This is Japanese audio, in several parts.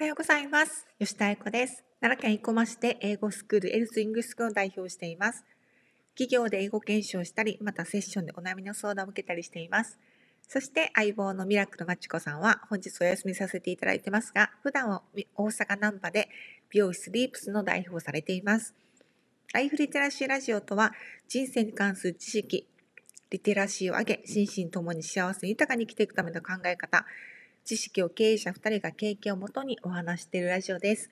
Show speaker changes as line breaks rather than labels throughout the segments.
おはようございます。吉田愛子です。奈良県生駒市で英語スクールエルスイングスクールを代表しています。企業で英語研修をしたり、またセッションでお悩みの相談を受けたりしています。そして相棒のミラクルまちこさんは本日お休みさせていただいてますが、普段は大阪南波で美容室リープスの代表をされています。ライフリテラシーラジオとは人生に関する知識、リテラシーを上げ、心身ともに幸せに豊かに生きていくための考え方、知識を経営者2人が経験をもとにお話しているラジオです。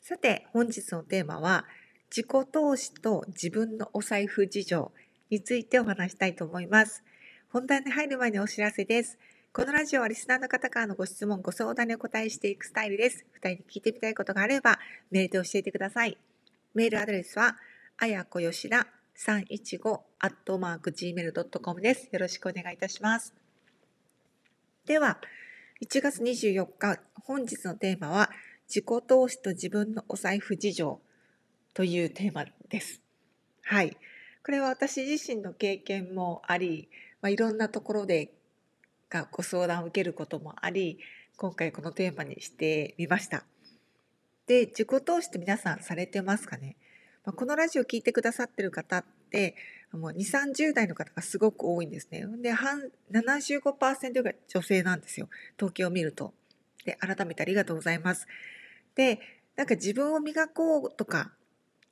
さて、本日のテーマは、自己投資と自分のお財布事情についてお話したいと思います。本題に入る前にお知らせです。このラジオはリスナーの方からのご質問、ご相談にお答えしていくスタイルです。2人に聞いてみたいことがあれば、メールで教えてください。メールアドレスは、あやこよしら315アットマーク gmail.com です。よろしくお願いいたします。では、1月24日、本日のテーマは、自己投資と自分のお財布事情というテーマです。はい。これは私自身の経験もあり、まあ、いろんなところでがご相談を受けることもあり、今回このテーマにしてみました。で、自己投資って皆さんされてますかね、まあ、このラジオ聞いてくださってる方って、もう2、30代の方がすごく多いんですね。で、半75%ぐらい女性なんですよ。統計を見ると。で、改めてありがとうございます。で、なんか自分を磨こうとか、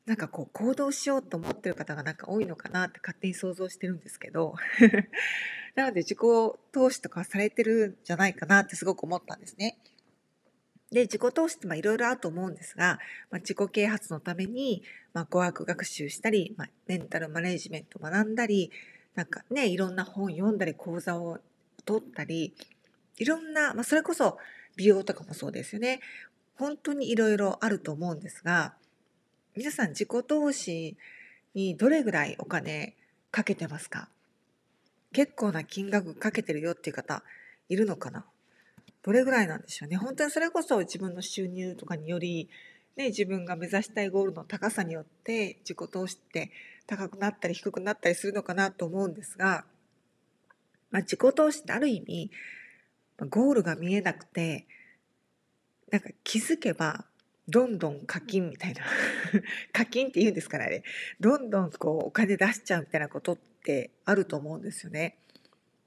なんかこう行動しようと思ってる方がなんか多いのかなって勝手に想像してるんですけど なので自己投資とかされてるんじゃないかなってすごく思ったんですね。で、自己投資っていろいろあると思うんですが、まあ、自己啓発のために、まあ、語学学習したり、まあ、メンタルマネジメント学んだり、なんかね、いろんな本読んだり、講座を取ったり、いろんな、まあ、それこそ美容とかもそうですよね。本当にいろいろあると思うんですが、皆さん自己投資にどれぐらいお金かけてますか？結構な金額かけてるよっていう方いるのかな？どれぐらいなんでしょうね。本当にそれこそ自分の収入とかにより、ね、自分が目指したいゴールの高さによって自己投資って高くなったり低くなったりするのかなと思うんですが、まあ、自己投資ってある意味ゴールが見えなくてなんか気づけばどんどん課金みたいな 課金って言うんですからねどんどんこうお金出しちゃうみたいなことってあると思うんですよね。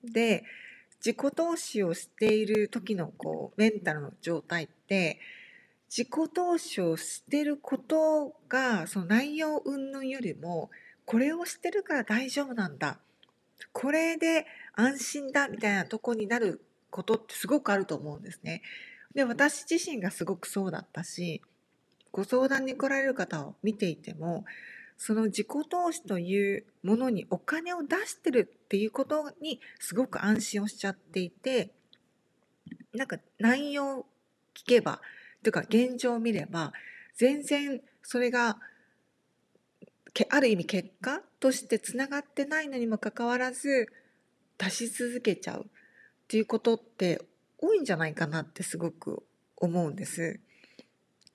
で自己投資をしている時のこうメンタルの状態って自己投資をしてることがその内容云々よりもこれをしてるから大丈夫なんだこれで安心だみたいなとこになることってすごくあると思うんですね。で私自身がすごくそうだったしご相談に来られる方を見ていてもその自己投資というものにお金を出してるっていうことにすごく安心をしちゃっていてなんか内容聞けばというか現状を見れば全然それがある意味結果としてつながってないのにもかかわらず出し続けちゃうっていうことって多いんじゃないかなってすごく思うんです。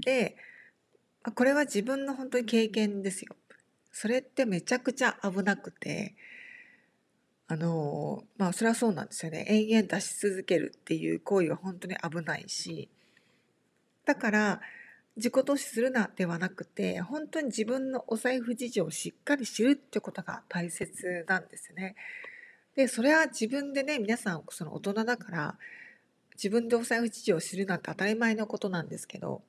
でこれは自分の本当に経験ですよ。それってめちゃくちゃ危なくてあのまあそれはそうなんですよね。延々出し続けるっていう行為は本当に危ないし。だから自己投資するなではなくて本当に自分のお財布事情をしっかり知るってことが大切なんですね。でそれは自分でね皆さんその大人だから自分でお財布事情を知るなんて当たり前のことなんですけど。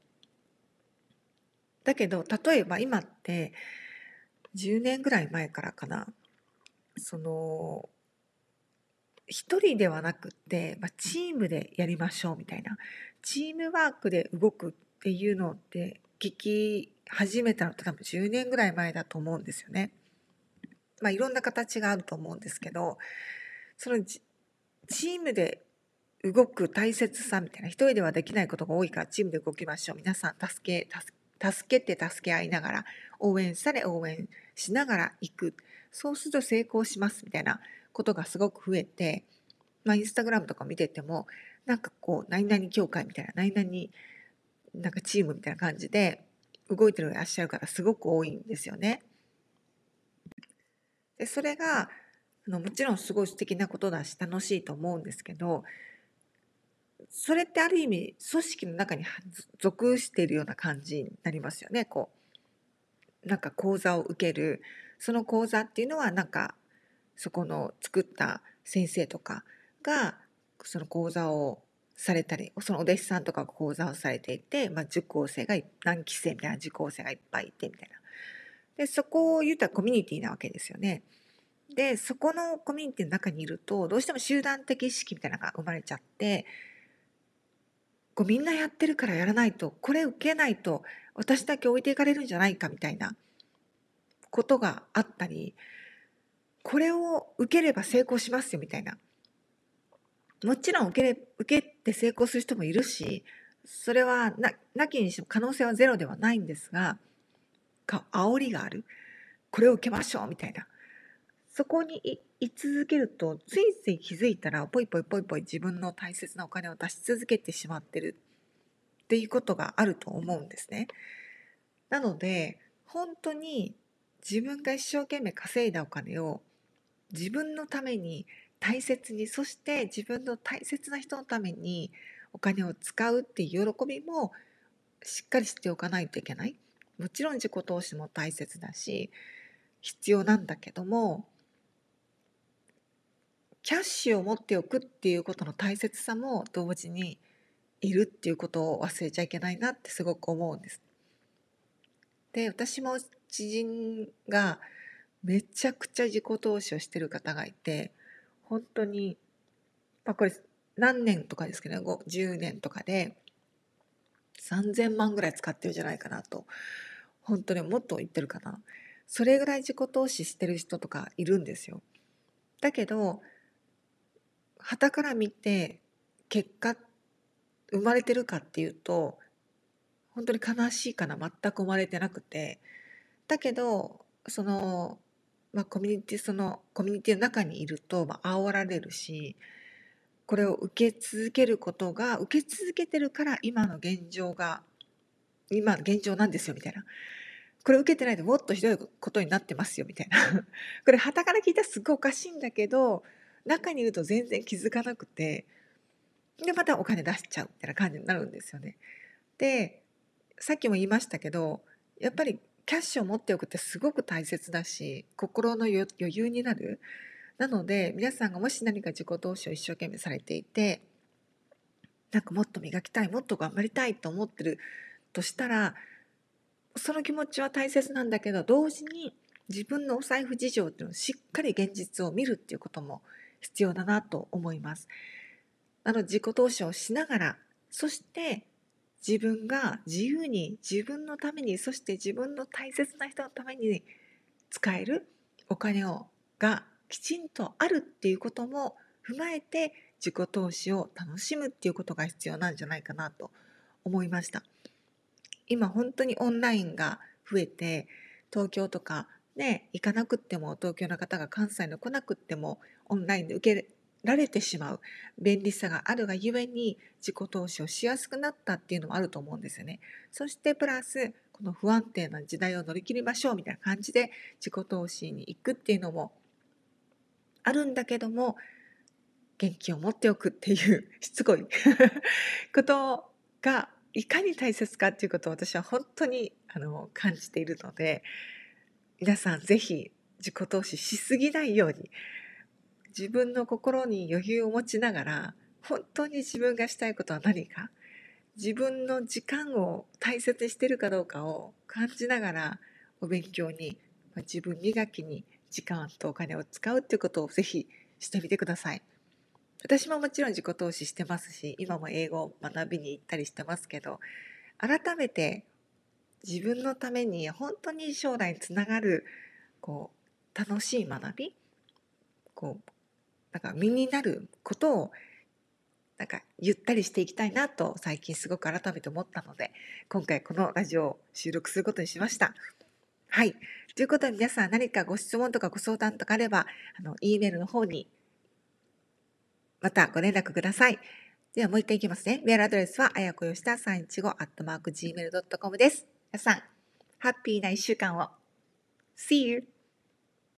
だけど例えば今って10年ぐらい前からかな。その一人ではなくって、まあ、チームでやりましょうみたいな。チームワークで動くっていうのって聞き始めたのって多分10年ぐらい前だと思うんですよね。まあいろんな形があると思うんですけどそのチームで動く大切さみたいな一人ではできないことが多いからチームで動きましょう。皆さん助け助けて助け合いながら応援され応援しながら行くそうすると成功しますみたいなことがすごく増えて、まあ、インスタグラムとか見ててもなんかこう何々協会みたいな何々なんかチームみたいな感じで動いてるいらっしゃる方すごく多いんですよね。でそれがあのもちろんすごい素敵なことだし楽しいと思うんですけどそれってある意味組織の中に属しているような感じになりますよね。こうなんか講座を受けるその講座っていうのはなんかそこの作った先生とかがその講座をされたりそのお弟子さんとかが講座をされていて、まあ、受講生が何期生みたいな受講生がいっぱいいてみたいなでそこを言ったらコミュニティなわけですよね。でそこのコミュニティの中にいるとどうしても集団的意識みたいなのが生まれちゃってこうみんなやってるからやらないとこれ受けないと私だけ置いていかれるんじゃないかみたいなことがあったりこれを受ければ成功しますよみたいな。もちろん受けれ受けて成功する人もいるしそれはななきにしても可能性はゼロではないんですがか煽りがある。これを受けましょうみたいな。そこに居続けるとついつい気づいたらポイポイポイポイ自分の大切なお金を出し続けてしまってるっていうことがあると思うんですね。なので本当に自分が一生懸命稼いだお金を自分のために大切にそして自分の大切な人のためにお金を使うっていう喜びもしっかりしておかないといけない。もちろん自己投資も大切だし必要なんだけどもキャッシュを持っておくっていうことの大切さも同時にいるっていうことを忘れちゃいけないなってすごく思うんです。で私も知人がめちゃくちゃ自己投資をしてる方がいて本当にまあこれ何年とかですけど10年とかで3,000万ぐらい使ってるんじゃないかなと本当にもっと言ってるかなそれぐらい自己投資してる人とかいるんですよ。だけど旗から見て結果生まれてるかっていうと本当に悲しいかな。全く生まれてなくて。だけどその、まあ、コミュニティそのコミュニティの中にいると、まあ煽られるしこれを受け続けることが受け続けてるから今の現状が今現状なんですよみたいな。これ受けてないともっとひどいことになってますよみたいな。これはたから聞いたらすごいおかしいんだけど中にいると全然気づかなくてでまたお金出しちゃうみたいな感じになるんですよね。でさっきも言いましたけどやっぱりキャッシュを持っておくってすごく大切だし心の余裕になる。なので皆さんがもし何か自己投資を一生懸命されていてなんかもっと磨きたいもっと頑張りたいと思ってるとしたらその気持ちは大切なんだけど同時に自分のお財布事情っていうのをしっかり現実を見るっていうことも必要だなと思います。あの自己投資をしながらそして自分が自由に自分のためにそして自分の大切な人のために使えるお金をがきちんとあるっていうことも踏まえて自己投資を楽しむっていうことが必要なんじゃないかなと思いました。今本当にオンラインが増えて東京とかね行かなくっても東京の方が関西の来なくってもオンラインで受けられてしまう便利さがあるがゆえに自己投資をしやすくなったっていうのもあると思うんですよね。そしてプラスこの不安定な時代を乗り切りましょうみたいな感じで自己投資に行くっていうのもあるんだけども元気を持っておくっていう しつこい ことがいかに大切かっていうことを私は本当にあの感じているので皆さん是非自己投資しすぎないように自分の心に余裕を持ちながら本当に自分がしたいことは何か自分の時間を大切にしてるかどうかを感じながらお勉強に自分磨きに時間とお金を使うっていうことをぜひしてみてください。私ももちろん自己投資してますし今も英語を学びに行ったりしてますけど改めて自分のために本当に将来につながるこう楽しい学びこうなんか身になることをなんかゆったりしていきたいなと最近すごく改めて思ったので今回このラジオを収録することにしました。はい。ということで皆さん何かご質問とかご相談とかあれば、あの、E メールの方にまたご連絡ください。ではもう一回いきますね。メールアドレスは、あやこよした315 at mark gmail.com です。皆さん、ハッピーな一週間を。See you!